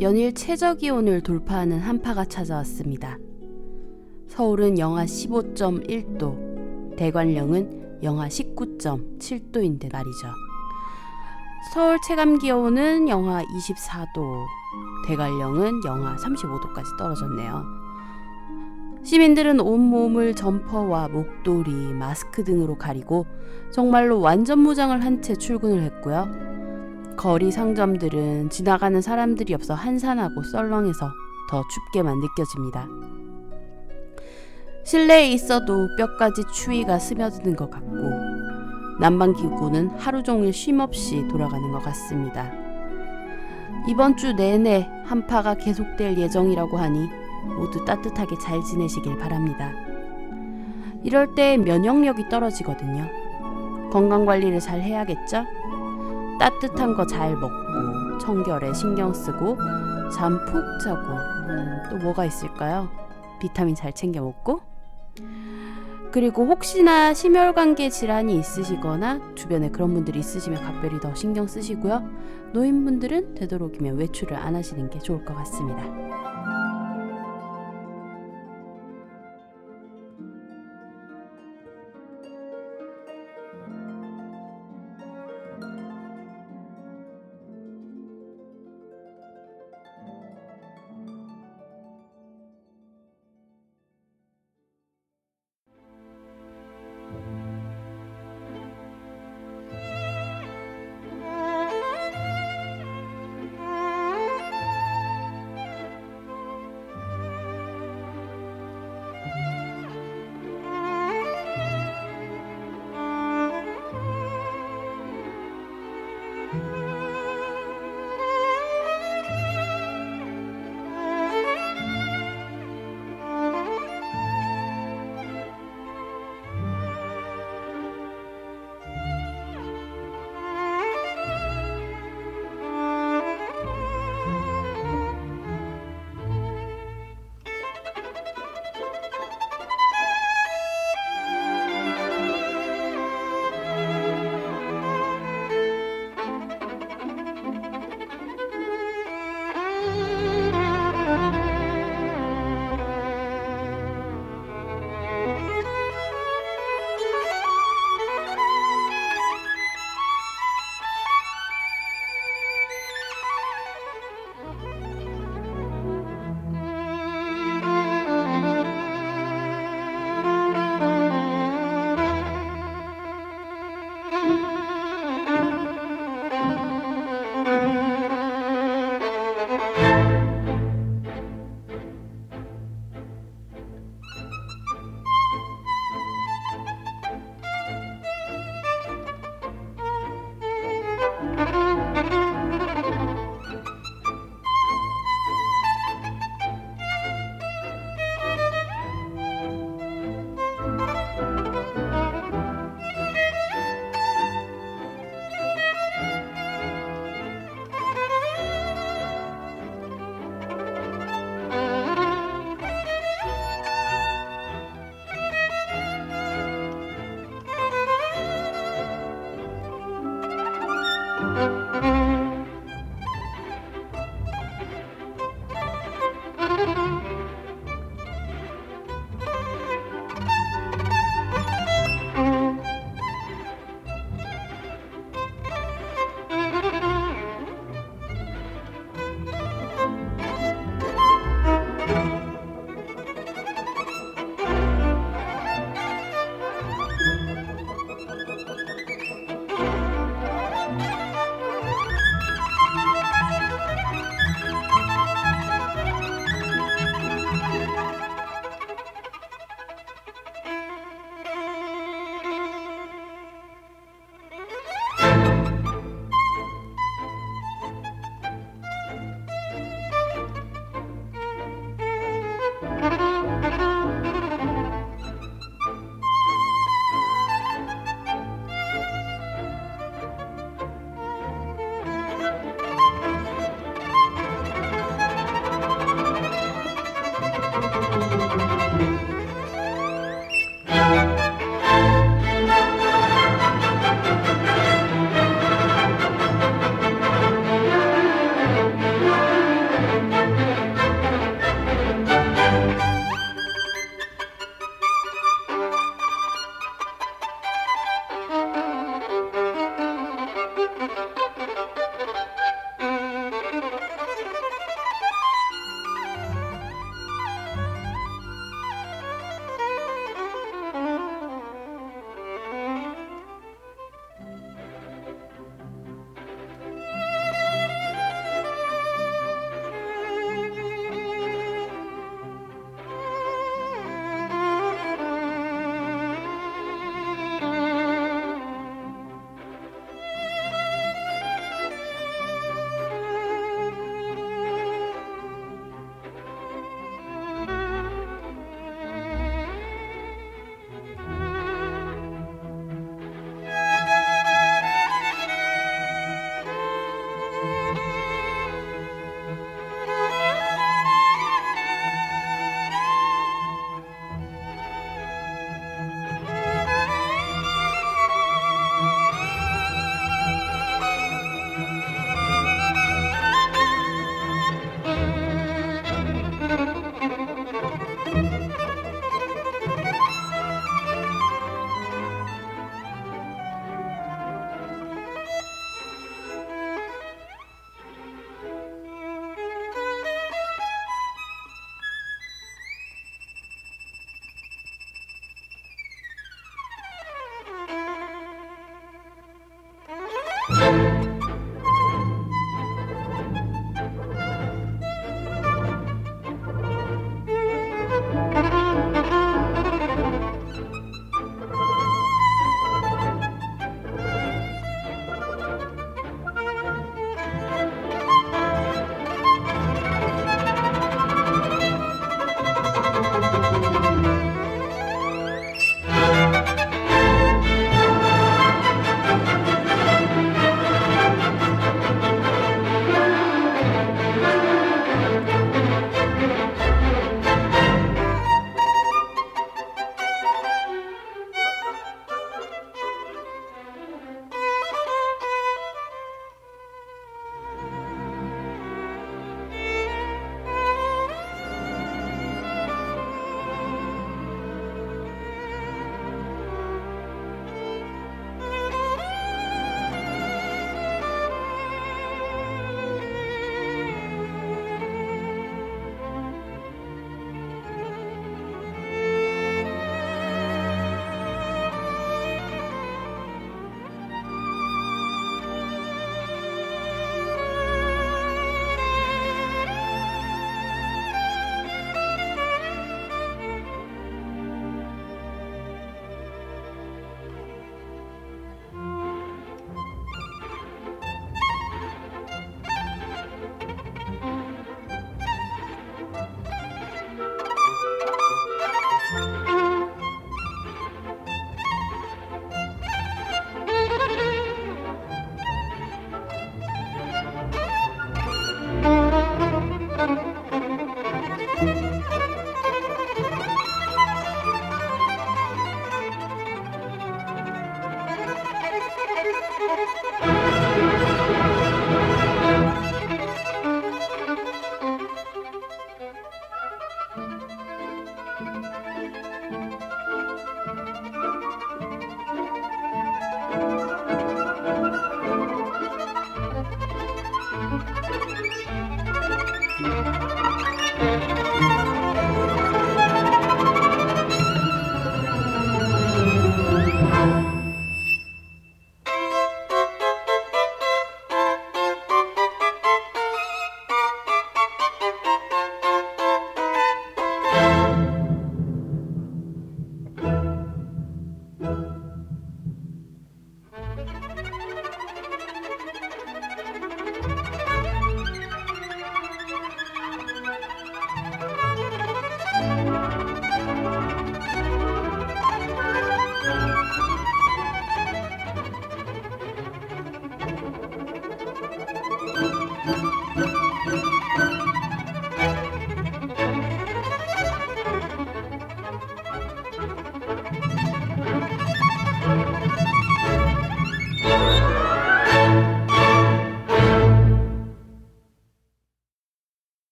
연일 최저 기온을 돌파하는 한파가 찾아왔습니다. 서울은 영하 15.1도, 대관령은 영하 19.7도인데 말이죠. 서울 체감 기온은 영하 24도, 대관령은 영하 35도까지 떨어졌네요. 시민들은 온몸을 점퍼와 목도리, 마스크 등으로 가리고 정말로 완전 무장을 한 채 출근을 했고요. 거리 상점들은 지나가는 사람들이 없어 한산하고 썰렁해서 더 춥게만 느껴집니다. 실내에 있어도 뼈까지 추위가 스며드는 것 같고 난방 기구는 하루 종일 쉼없이 돌아가는 것 같습니다. 이번 주 내내 한파가 계속될 예정이라고 하니 모두 따뜻하게 잘 지내시길 바랍니다. 이럴 때 면역력이 떨어지거든요. 건강 관리를 잘 해야겠죠? 따뜻한 거 잘 먹고 청결에 신경 쓰고 잠 푹 자고 음, 또 뭐가 있을까요? 비타민 잘 챙겨 먹고 그리고 혹시나 심혈관계 질환이 있으시거나 주변에 그런 분들이 있으시면 각별히 더 신경 쓰시고요. 노인분들은 되도록이면 외출을 안 하시는 게 좋을 것 같습니다.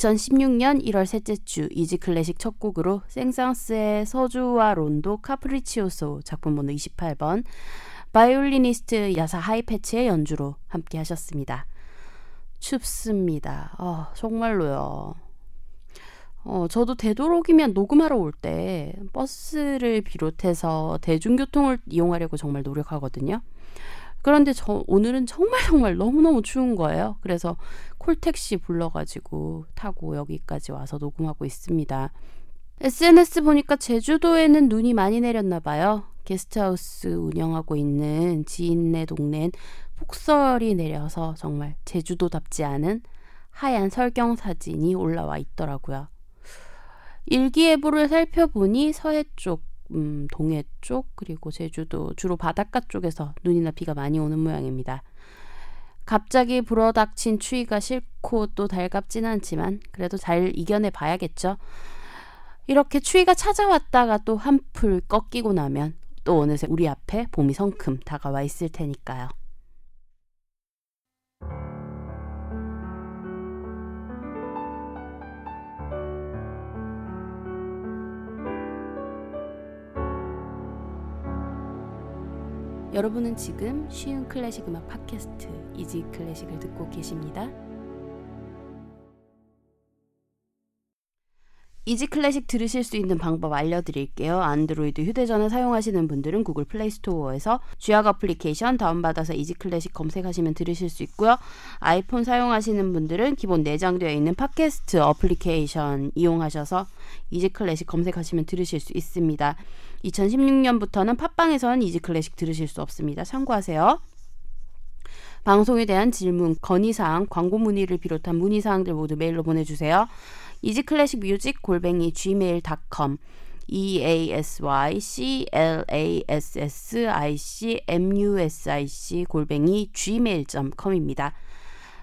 2016년 1월 셋째 주 이지 클래식 첫 곡으로 생상스의 서주와 론도 카프리치오소 작품 번호 28번 바이올리니스트 야사 하이페츠의 연주로 함께 하셨습니다. 춥습니다. 아, 정말로요. 어, 저도 되도록이면 녹음하러 올 때 버스를 비롯해서 대중교통을 이용하려고 정말 노력하거든요. 그런데 저 오늘은 정말 정말 너무너무 추운 거예요. 그래서 콜택시 불러가지고 타고 여기까지 와서 녹음하고 있습니다. SNS 보니까 제주도에는 눈이 많이 내렸나 봐요. 게스트하우스 운영하고 있는 지인네 동네엔 폭설이 내려서 정말 제주도답지 않은 하얀 설경 사진이 올라와 있더라고요. 일기예보를 살펴보니 서해 쪽 음, 동해 쪽 그리고 제주도 주로 바닷가 쪽에서 눈이나 비가 많이 오는 모양입니다. 갑자기 불어닥친 추위가 싫고 또 달갑진 않지만 그래도 잘 이겨내 봐야겠죠. 이렇게 추위가 찾아왔다가 또 한풀 꺾이고 나면 또 어느새 우리 앞에 봄이 성큼 다가와 있을 테니까요. 여러분은 지금 쉬운 클래식 음악 팟캐스트 Easy Classic을 듣고 계십니다. Easy Classic 들으실 수 있는 방법 알려드릴게요. 안드로이드 휴대전화 사용하시는 분들은 구글 플레이 스토어에서 쥐약 어플리케이션 다운받아서 Easy Classic 검색하시면 들으실 수 있고요. 아이폰 사용하시는 분들은 기본 내장되어 있는 팟캐스트 어플리케이션 이용하셔서 Easy Classic 검색하시면 들으실 수 있습니다. 2016년부터는 팟빵에선 Easy Classic 들으실 수 없습니다. 참고하세요. 방송에 대한 질문, 건의사항, 광고 문의를 비롯한 문의사항들 모두 메일로 보내주세요. easyclassic music 골뱅이 gmail.com e a s y c l a s s i c m u s i c 골뱅이 gmail.com입니다.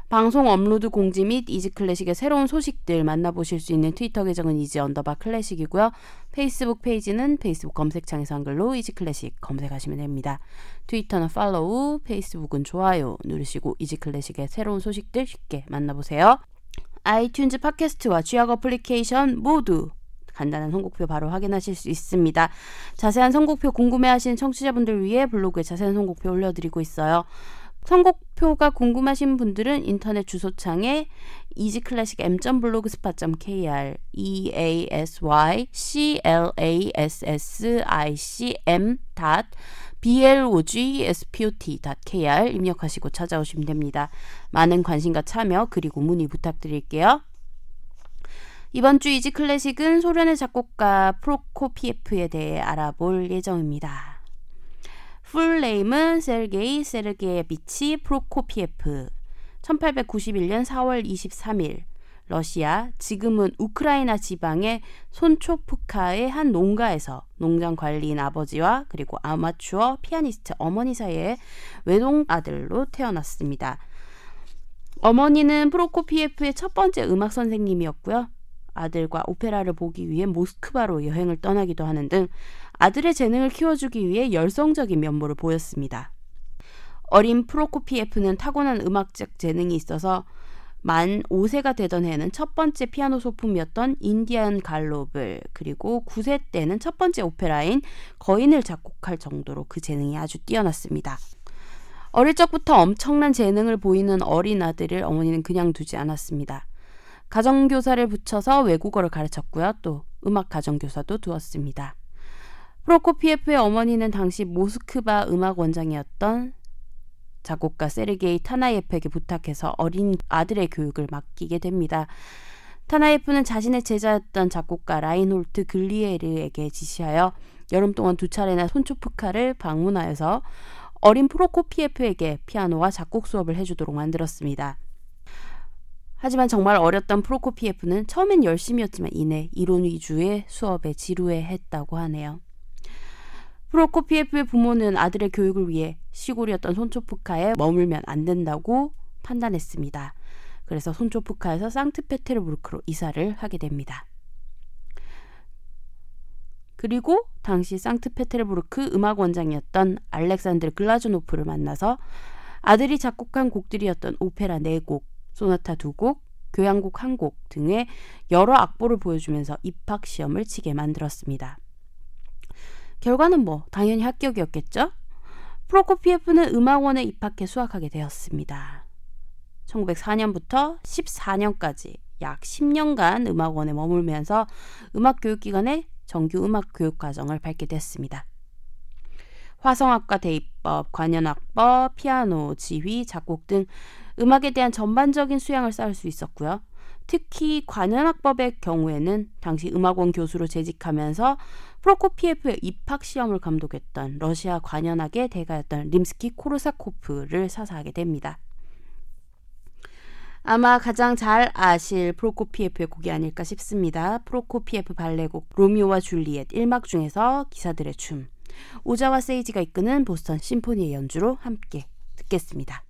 방송 업로드 공지 및 Easy Classic의 새로운 소식들 만나보실 수 있는 트위터 계정은 easy 언더바 classic이고요. 페이스북 페이지는 페이스북 검색창에서 한글로 Easy Classic 검색하시면 됩니다. 트위터는 팔로우, 페이스북은 좋아요 누르시고 Easy Classic의 새로운 소식들 쉽게 만나보세요. 아이튠즈 팟캐스트와 쥐약 어플리케이션 모두 간단한 선곡표 바로 확인하실 수 있습니다. 자세한 선곡표 궁금해하시는 청취자분들 위해 블로그에 자세한 선곡표 올려드리고 있어요. 선곡표가 궁금하신 분들은 인터넷 주소창에 easyclassic m.blogspot.kr e a s y c l a s s i c m blogspot.kr 입력하시고 찾아오시면 됩니다. 많은 관심과 참여 그리고 문의 부탁드릴게요. 이번 주 Easy Classic은 소련의 작곡가 프로코피에프에 대해 알아볼 예정입니다. 풀네임은 세르게이 세르게비치 프로코피에프 1891년 4월 23일 러시아, 지금은 우크라이나 지방의 손초프카의 한 농가에서 농장 관리인 아버지와 그리고 아마추어 피아니스트 어머니 사이에 외동 아들로 태어났습니다. 어머니는 프로코피에프의 첫 번째 음악 선생님이었고요. 아들과 오페라를 보기 위해 모스크바로 여행을 떠나기도 하는 등 아들의 재능을 키워주기 위해 열성적인 면모를 보였습니다. 어린 프로코피에프는 타고난 음악적 재능이 있어서 만 5세가 되던 해는 첫 번째 피아노 소품이었던 인디안 갈롭을 그리고 9세 때는 첫 번째 오페라인 거인을 작곡할 정도로 그 재능이 아주 뛰어났습니다. 어릴 적부터 엄청난 재능을 보이는 어린 아들을 어머니는 그냥 두지 않았습니다. 가정교사를 붙여서 외국어를 가르쳤고요. 또 음악 가정교사도 두었습니다. 프로코피에프의 어머니는 당시 모스크바 음악원장이었던 작곡가 세르게이 타나예프에게 부탁해서 어린 아들의 교육을 맡기게 됩니다. 타나예프는 자신의 제자였던 작곡가 라인홀트 글리에르에게 지시하여 여름 동안 두 차례나 손초프카를 방문하여서 어린 프로코피에프에게 피아노와 작곡 수업을 해주도록 만들었습니다. 하지만 정말 어렸던 프로코피에프는 처음엔 열심이었지만 이내 이론 위주의 수업에 지루해했다고 하네요. 프로코피에프의 부모는 아들의 교육을 위해 시골이었던 손초프카에 머물면 안 된다고 판단했습니다. 그래서 손초프카에서 상트페테르부르크로 이사를 하게 됩니다. 그리고 당시 상트페테르부르크 음악 원장이었던 알렉산드르 글라즈노프를 만나서 아들이 작곡한 곡들이었던 오페라 4곡, 소나타 2곡, 교향곡 1곡 등의 여러 악보를 보여주면서 입학 시험을 치게 만들었습니다. 결과는 뭐 당연히 합격이었겠죠? 프로코피에프는 음악원에 입학해 수학하게 되었습니다. 1904년부터 14년까지 약 10년간 음악원에 머물면서 음악 교육 기관의 정규 음악 교육 과정을 밟게 됐습니다. 화성학과 대입법, 관현악법, 피아노, 지휘, 작곡 등 음악에 대한 전반적인 수양을 쌓을 수 있었고요. 특히 관현악법의 경우에는 당시 음악원 교수로 재직하면서 프로코피에프의 입학 시험을 감독했던 러시아 관현악의 대가였던 림스키 코르사코프를 사사하게 됩니다. 아마 가장 잘 아실 프로코피에프의 곡이 아닐까 싶습니다. 프로코피에프 발레곡 로미오와 줄리엣 1막 중에서 기사들의 춤 오자와 세이지가 이끄는 보스턴 심포니의 연주로 함께 듣겠습니다.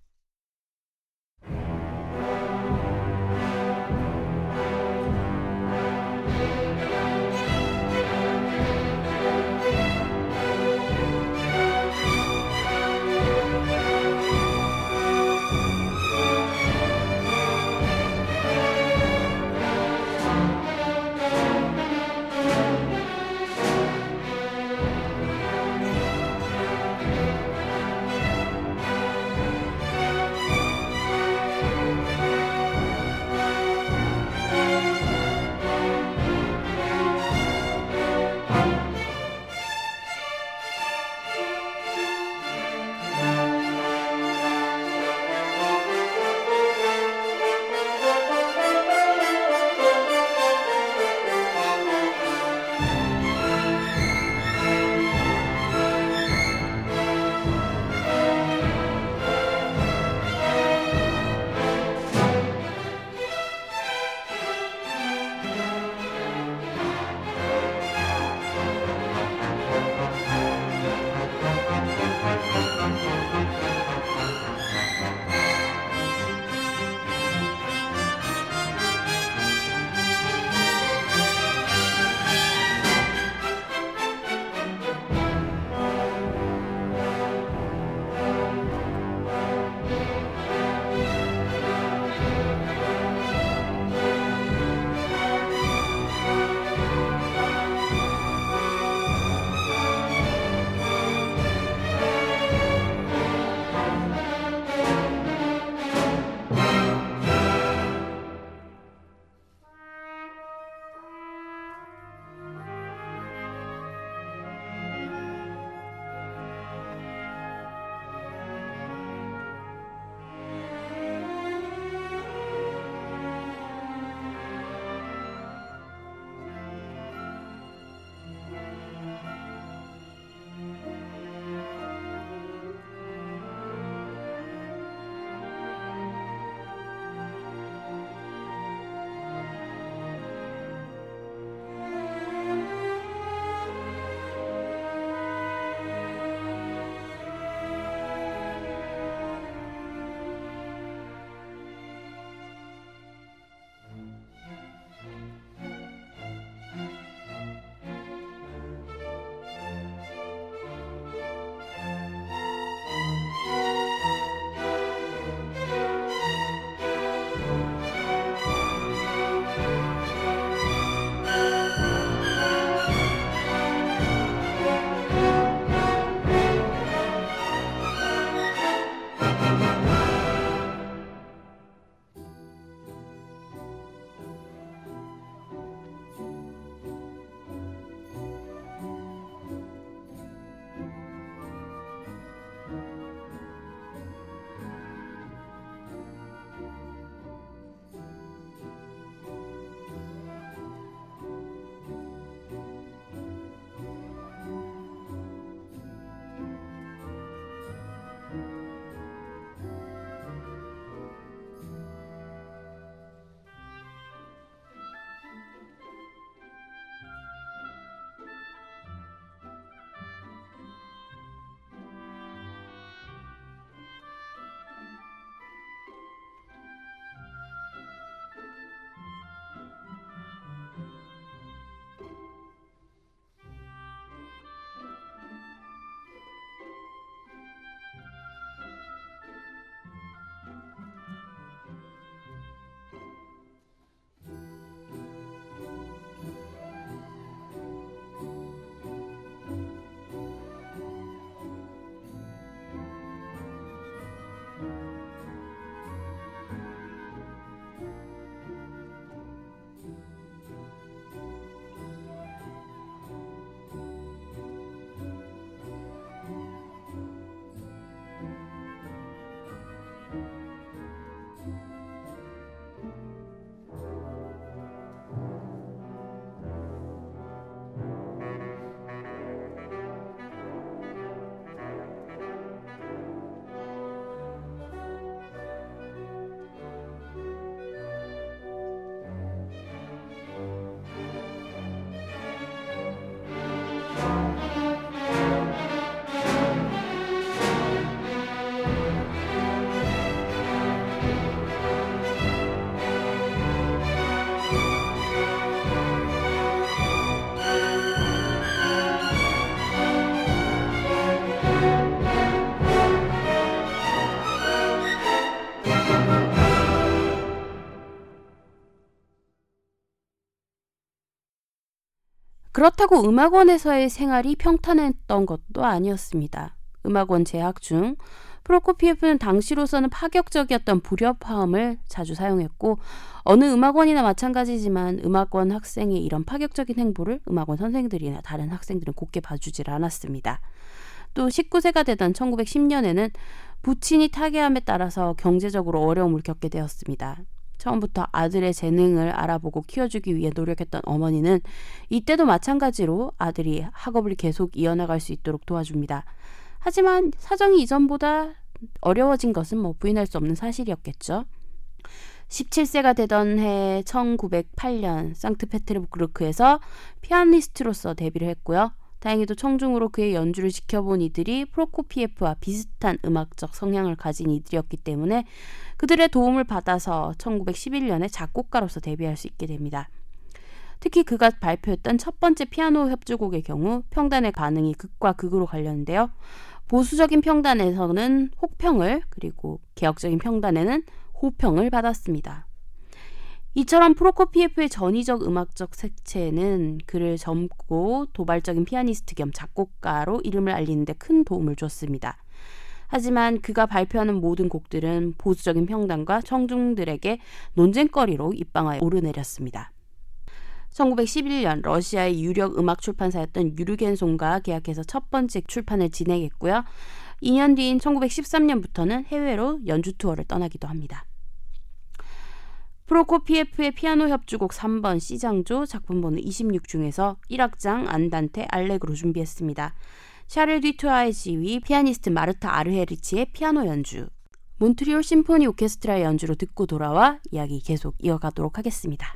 그렇다고 음악원에서의 생활이 평탄했던 것도 아니었습니다. 음악원 재학 중 프로코피에프는 당시로서는 파격적이었던 불협화음을 자주 사용했고 어느 음악원이나 마찬가지지만 음악원 학생의 이런 파격적인 행보를 음악원 선생들이나 다른 학생들은 곱게 봐주질 않았습니다. 또 19세가 되던 1910년에는 부친이 타계함에 따라서 경제적으로 어려움을 겪게 되었습니다. 처음부터 아들의 재능을 알아보고 키워주기 위해 노력했던 어머니는 이때도 마찬가지로 아들이 학업을 계속 이어나갈 수 있도록 도와줍니다. 하지만 사정이 이전보다 어려워진 것은 뭐 부인할 수 없는 사실이었겠죠. 17세가 되던 해 1908년 상트페테르부르크에서 피아니스트로서 데뷔를 했고요. 다행히도 청중으로 그의 연주를 지켜본 이들이 프로코피에프와 비슷한 음악적 성향을 가진 이들이었기 때문에 그들의 도움을 받아서 1911년에 작곡가로서 데뷔할 수 있게 됩니다. 특히 그가 발표했던 첫 번째 피아노 협주곡의 경우 평단의 반응이 극과 극으로 갈렸는데요. 보수적인 평단에서는 혹평을 그리고 개혁적인 평단에는 호평을 받았습니다. 이처럼 프로코피에프의 전위적 음악적 색채는 그를 젊고 도발적인 피아니스트 겸 작곡가로 이름을 알리는데 큰 도움을 줬습니다. 하지만 그가 발표하는 모든 곡들은 보수적인 평단과 청중들에게 논쟁거리로 입방아에 오르내렸습니다. 1911년 러시아의 유력 음악 출판사였던 유르겐송과 계약해서 첫 번째 출판을 진행했고요. 2년 뒤인 1913년부터는 해외로 연주 투어를 떠나기도 합니다. 프로코피에프의 피아노 협주곡 3번 C장조 작품 번호 26 중에서 1악장 안단테 알렉으로 준비했습니다. 샤를 디투아의 지휘, 피아니스트 마르타 아르헤리치의 피아노 연주, 몬트리올 심포니 오케스트라의 연주로 듣고 돌아와 이야기 계속 이어가도록 하겠습니다.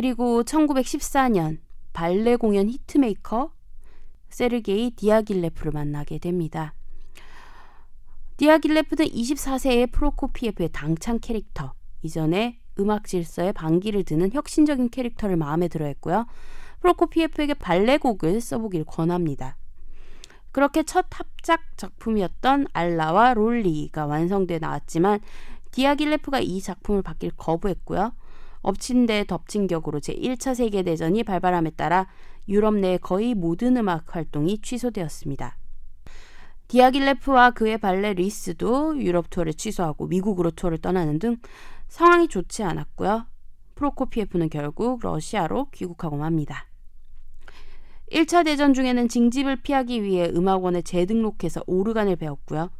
그리고 1914년 발레 공연 히트메이커 세르게이 디아길레프를 만나게 됩니다. 디아길레프는 24세의 프로코피에프의 당찬 캐릭터, 이전에 음악 질서에 반기를 드는 혁신적인 캐릭터를 마음에 들어 했고요. 프로코피에프에게 발레곡을 써보길 권합니다. 그렇게 첫 합작 작품이었던 알라와 롤리가 완성돼 나왔지만 디아길레프가 이 작품을 받길 거부했고요. 엎친 데 덮친 격으로 제1차 세계대전이 발발함에 따라 유럽 내 거의 모든 음악 활동이 취소되었습니다. 디아길레프와 그의 발레 뤼스도 유럽 투어를 취소하고 미국으로 투어를 떠나는 등 상황이 좋지 않았고요. 프로코피에프는 결국 러시아로 귀국하고 맙니다. 1차 대전 중에는 징집을 피하기 위해 음악원에 재등록해서 오르간을 배웠고요.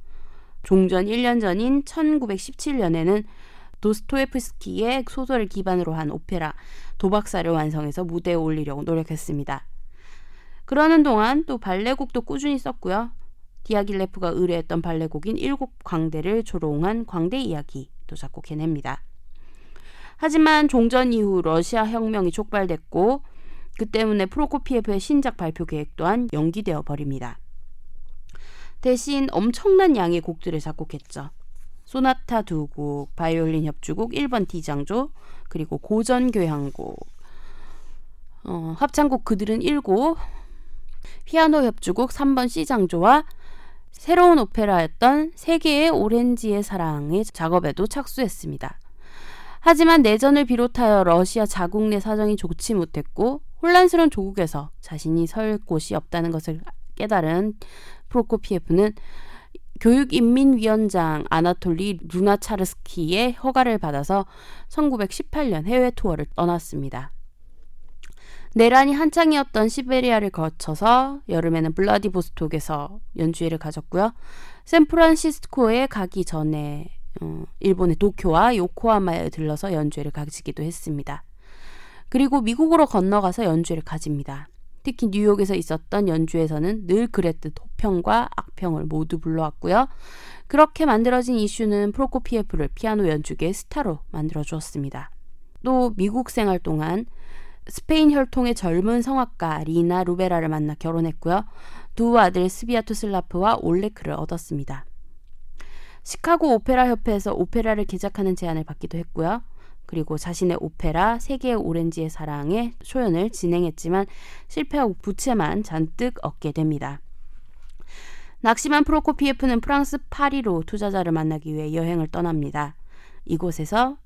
종전 1년 전인 1917년에는 도스토예프스키의 소설을 기반으로 한 오페라 도박사를 완성해서 무대에 올리려고 노력했습니다. 그러는 동안 또 발레곡도 꾸준히 썼고요. 디아길레프가 의뢰했던 발레곡인 일곱 광대를 조롱한 광대 이야기도 작곡해냅니다. 하지만 종전 이후 러시아 혁명이 촉발됐고 그 때문에 프로코피에프의 신작 발표 계획 또한 연기되어 버립니다. 대신 엄청난 양의 곡들을 작곡했죠. 소나타 두 곡, 바이올린 협주곡 1번 D장조, 그리고 고전 교향곡, 어, 합창곡 그들은 1곡, 피아노 협주곡 3번 C장조와 새로운 오페라였던 세계의 오렌지의 사랑의 작업에도 착수했습니다. 하지만 내전을 비롯하여 러시아 자국 내 사정이 좋지 못했고 혼란스러운 조국에서 자신이 설 곳이 없다는 것을 깨달은 프로코피에프는 교육인민위원장 아나톨리 루나차르스키의 허가를 받아서 1918년 해외 투어를 떠났습니다. 내란이 한창이었던 시베리아를 거쳐서 여름에는 블라디보스톡에서 연주회를 가졌고요. 샌프란시스코에 가기 전에 어, 일본의 도쿄와 요코하마에 들러서 연주회를 가지기도 했습니다. 그리고 미국으로 건너가서 연주회를 가집니다. 특히 뉴욕에서 있었던 연주에서는 늘 그랬듯 호평과 악평을 모두 불러왔고요. 그렇게 만들어진 이슈는 프로코피에프를 피아노 연주계의 스타로 만들어 주었습니다. 또 미국 생활 동안 스페인 혈통의 젊은 성악가 리나 루베라를 만나 결혼했고요. 두 아들 스비아토슬라프와 올레크를 얻었습니다. 시카고 오페라 협회에서 오페라를 개작하는 제안을 받기도 했고요. 그리고 자신의 오페라 세계의 오렌지의 사랑에 초연을 진행했지만 실패하고 부채만 잔뜩 얻게 됩니다. 낙심한 프로코피에프는 프랑스 파리로 투자자를 만나기 위해 여행을 떠납니다. 이곳에서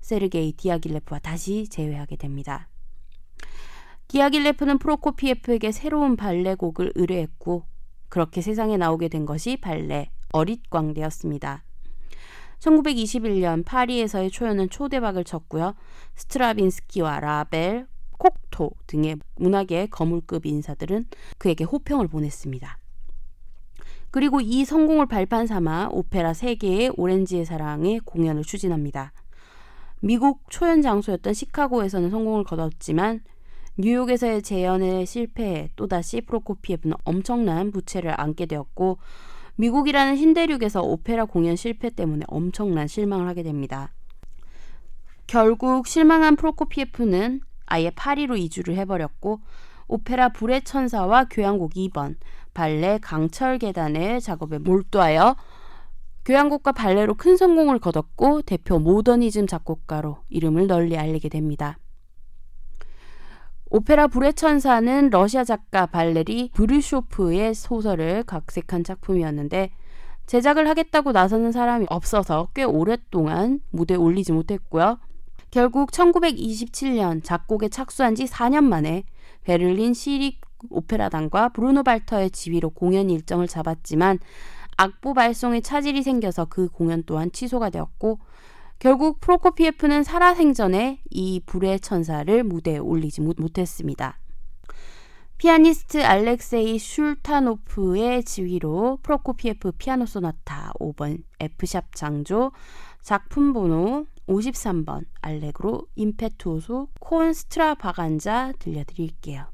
세르게이 디아길레프와 다시 재회하게 됩니다. 디아길레프는 프로코피에프에게 새로운 발레곡을 의뢰했고 그렇게 세상에 나오게 된 것이 발레 어릿광대였습니다. 1921년 파리에서의 초연은 초대박을 쳤고요. 스트라빈스키와 라벨, 콕토 등의 문학의 거물급 인사들은 그에게 호평을 보냈습니다. 그리고 이 성공을 발판 삼아 오페라 세계의 오렌지의 사랑의 공연을 추진합니다. 미국 초연 장소였던 시카고에서는 성공을 거뒀지만 뉴욕에서의 재연에 실패해 또다시 프로코피에프는 엄청난 부채를 안게 되었고 미국이라는 신대륙에서 오페라 공연 실패 때문에 엄청난 실망을 하게 됩니다. 결국 실망한 프로코피에프는 아예 파리로 이주를 해버렸고 오페라 불의 천사와 교향곡 2번 발레 강철 계단의 작업에 몰두하여 교향곡과 발레로 큰 성공을 거뒀고 대표 모더니즘 작곡가로 이름을 널리 알리게 됩니다. 오페라 불의 천사는 러시아 작가 발레리 브르쇼프의 소설을 각색한 작품이었는데 제작을 하겠다고 나서는 사람이 없어서 꽤 오랫동안 무대에 올리지 못했고요. 결국 1927년 작곡에 착수한 지 4년 만에 베를린 시릭 오페라단과 브루노 발터의 지휘로 공연 일정을 잡았지만 악보 발송에 차질이 생겨서 그 공연 또한 취소가 되었고 결국 프로코피에프는 살아생전에 이 불의 천사를 무대에 올리지 못했습니다. 피아니스트 알렉세이 슐타노프의 지휘로 프로코피에프 피아노 소나타 5번 F샵 장조 작품 번호 53번 알렉로 임페투오소 콘 스트라바간자 들려드릴게요.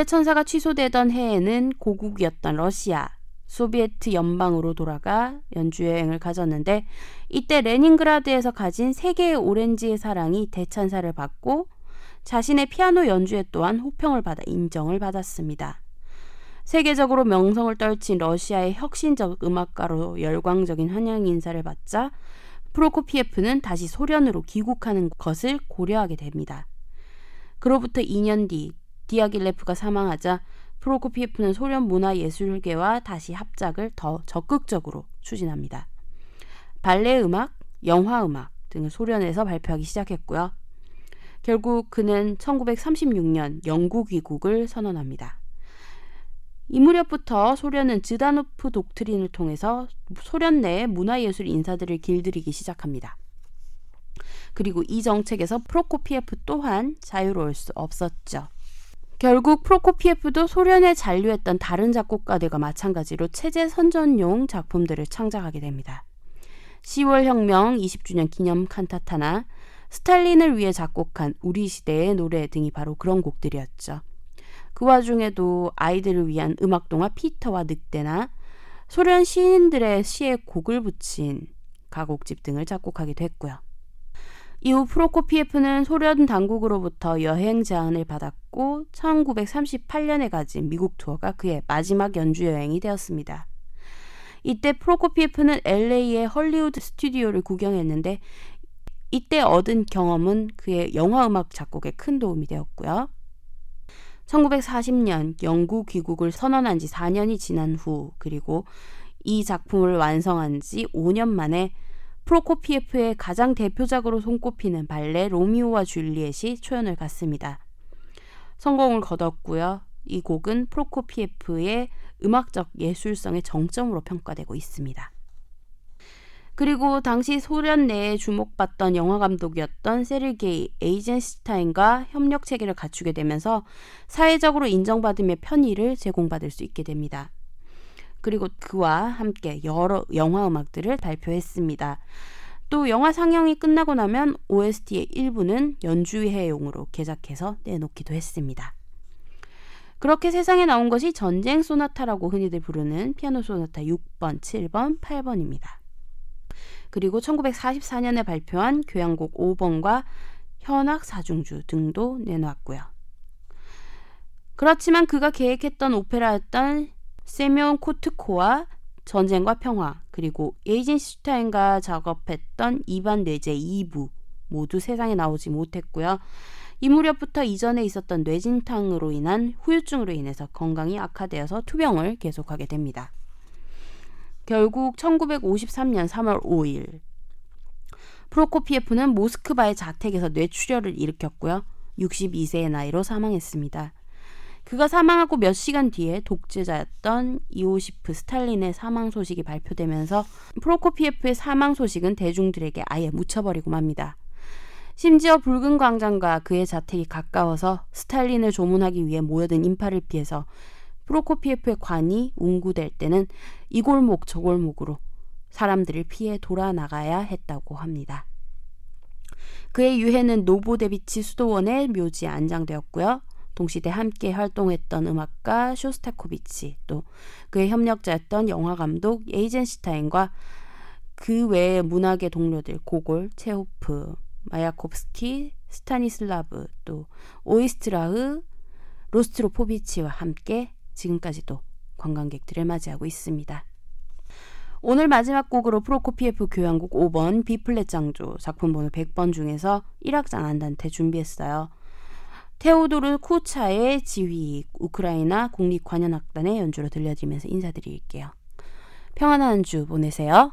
불의 천사가 취소되던 해에는 고국이었던 러시아, 소비에트 연방으로 돌아가 연주 여행을 가졌는데 이때 레닌그라드에서 가진 세 개의 오렌지의 사랑이 대찬사를 받고 자신의 피아노 연주에 또한 호평을 받아 인정을 받았습니다. 세계적으로 명성을 떨친 러시아의 혁신적 음악가로 열광적인 환영 인사를 받자 프로코피에프는 다시 소련으로 귀국하는 것을 고려하게 됩니다. 그로부터 2년 뒤 디아길레프가 사망하자 프로코피에프는 소련 문화예술계와 다시 합작을 더 적극적으로 추진합니다. 발레 음악, 영화 음악 등을 소련에서 발표하기 시작했고요. 결국 그는 1936년 영국 귀국을 선언합니다. 이 무렵부터 소련은 즈다노프 독트린을 통해서 소련 내 문화예술 인사들을 길들이기 시작합니다. 그리고 이 정책에서 프로코피에프 또한 자유로울 수 없었죠. 결국 프로코피에프도 소련에 잔류했던 다른 작곡가들과 마찬가지로 체제 선전용 작품들을 창작하게 됩니다. 10월 혁명 20주년 기념 칸타타나 스탈린을 위해 작곡한 우리 시대의 노래 등이 바로 그런 곡들이었죠. 그 와중에도 아이들을 위한 음악 동화 피터와 늑대나 소련 시인들의 시에 곡을 붙인 가곡집 등을 작곡하게 됐고요. 이후 프로코피에프는 소련 당국으로부터 여행 제안을 받았고 1938년에 가진 미국 투어가 그의 마지막 연주 여행이 되었습니다. 이때 프로코피에프는 LA의 헐리우드 스튜디오를 구경했는데 이때 얻은 경험은 그의 영화 음악 작곡에 큰 도움이 되었고요. 1940년 영국 귀국을 선언한 지 4년이 지난 후 그리고 이 작품을 완성한 지 5년 만에 프로코피에프의 가장 대표작으로 손꼽히는 발레 로미오와 줄리엣이 초연을 갔습니다. 성공을 거뒀고요. 이 곡은 프로코피에프의 음악적 예술성의 정점으로 평가되고 있습니다. 그리고 당시 소련 내에 주목받던 영화 감독이었던 세르게이 에이젠스타인과 협력 체계를 갖추게 되면서 사회적으로 인정받으며 편의를 제공받을 수 있게 됩니다. 그리고 그와 함께 여러 영화 음악들을 발표했습니다. 또 영화 상영이 끝나고 나면 OST의 일부는 연주회용으로 개작해서 내놓기도 했습니다. 그렇게 세상에 나온 것이 전쟁 소나타라고 흔히들 부르는 피아노 소나타 6번, 7번, 8번입니다. 그리고 1944년에 발표한 교향곡 5번과 현악 사중주 등도 내놓았고요. 그렇지만 그가 계획했던 오페라였던 세미온 코트코와 전쟁과 평화 그리고 에이젠슈타인과 작업했던 이반 뇌제 2부 모두 세상에 나오지 못했고요. 이 무렵부터 이전에 있었던 뇌진탕으로 인한 후유증으로 인해서 건강이 악화되어서 투병을 계속하게 됩니다. 결국 1953년 3월 5일 프로코피에프는 모스크바의 자택에서 뇌출혈을 일으켰고요. 62세의 나이로 사망했습니다. 그가 사망하고 몇 시간 뒤에 독재자였던 이오시프 스탈린의 사망 소식이 발표되면서 프로코피에프의 사망 소식은 대중들에게 아예 묻혀버리고 맙니다. 심지어 붉은 광장과 그의 자택이 가까워서 스탈린을 조문하기 위해 모여든 인파를 피해서 프로코피에프의 관이 운구될 때는 이 골목 저 골목으로 사람들을 피해 돌아 나가야 했다고 합니다. 그의 유해는 노보데비치 수도원의 묘지에 안장되었고요. 동시대 함께 활동했던 음악가 쇼스타코비치 또 그의 협력자였던 영화감독 에이젠슈타인과 그 외의 문학의 동료들 고골, 체호프, 마야콥스키, 스타니슬라브 또 오이스트라흐, 로스트로포비치와 함께 지금까지도 관광객들을 맞이하고 있습니다. 오늘 마지막 곡으로 프로코피에프 교향곡 5번 비플랫 장조 작품 번호 100번 중에서 1악장 안단테 준비했어요. 테오도르 쿠차의 지휘 우크라이나 국립관현악단의 연주로 들려드리면서 인사드릴게요. 평안한 주 보내세요.